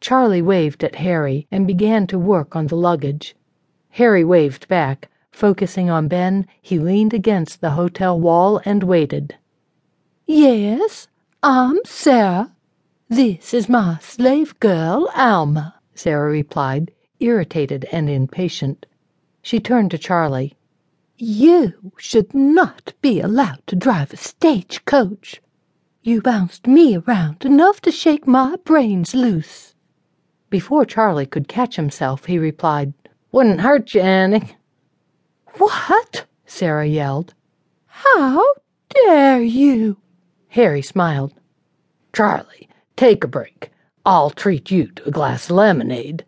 Charlie waved at Harry and began to work on the luggage. Harry waved back. Focusing on Ben, he leaned against the hotel wall and waited. Yes, I'm Sarah. This is my slave girl, Alma, Sarah replied, irritated and impatient. She turned to Charlie. You should not be allowed to drive a stagecoach. You bounced me around enough to shake my brains loose. Before Charlie could catch himself, he replied, Wouldn't hurt you any. What? Sarah yelled. How dare you? Harry smiled. Charlie, take a break. I'll treat you to a glass of lemonade.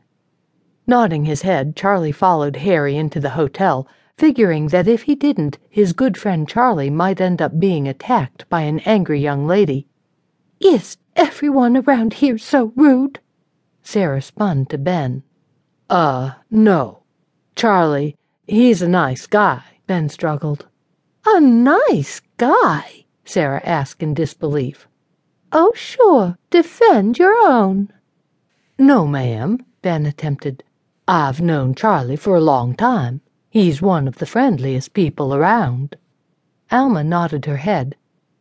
Nodding his head, Charlie followed Harry into the hotel, figuring that if he didn't, his good friend Charlie might end up being attacked by an angry young lady. Is everyone around here so rude? Sarah spun to Ben. Uh, no. Charlie, he's a nice guy, Ben struggled. A nice guy? Sarah asked in disbelief. Oh, sure, defend your own. No, ma'am, Ben attempted. I've known Charlie for a long time. He's one of the friendliest people around. Alma nodded her head.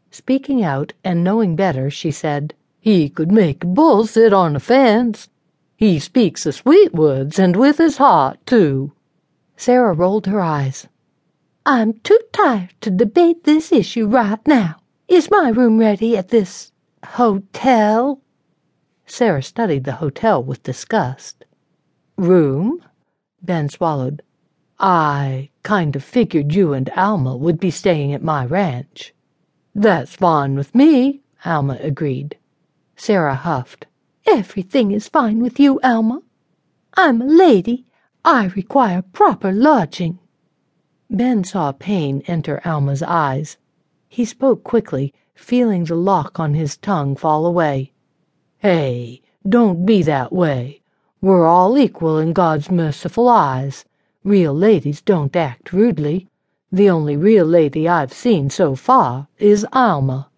Speaking out and knowing better, she said, He could make a bull sit on a fence. He speaks the sweet words and with his heart, too. Sarah rolled her eyes. I'm too tired to debate this issue right now. Is my room ready at this hotel? Sarah studied the hotel with disgust. Room? Ben swallowed. I kind of figured you and Alma would be staying at my ranch. That's fine with me, Alma agreed. Sarah huffed. Everything is fine with you, Alma. I'm a lady. I require proper lodging. Ben saw pain enter Alma's eyes. He spoke quickly, feeling the lock on his tongue fall away. Hey, don't be that way. We're all equal in God's merciful eyes. Real ladies don't act rudely. The only real lady I've seen so far is Alma.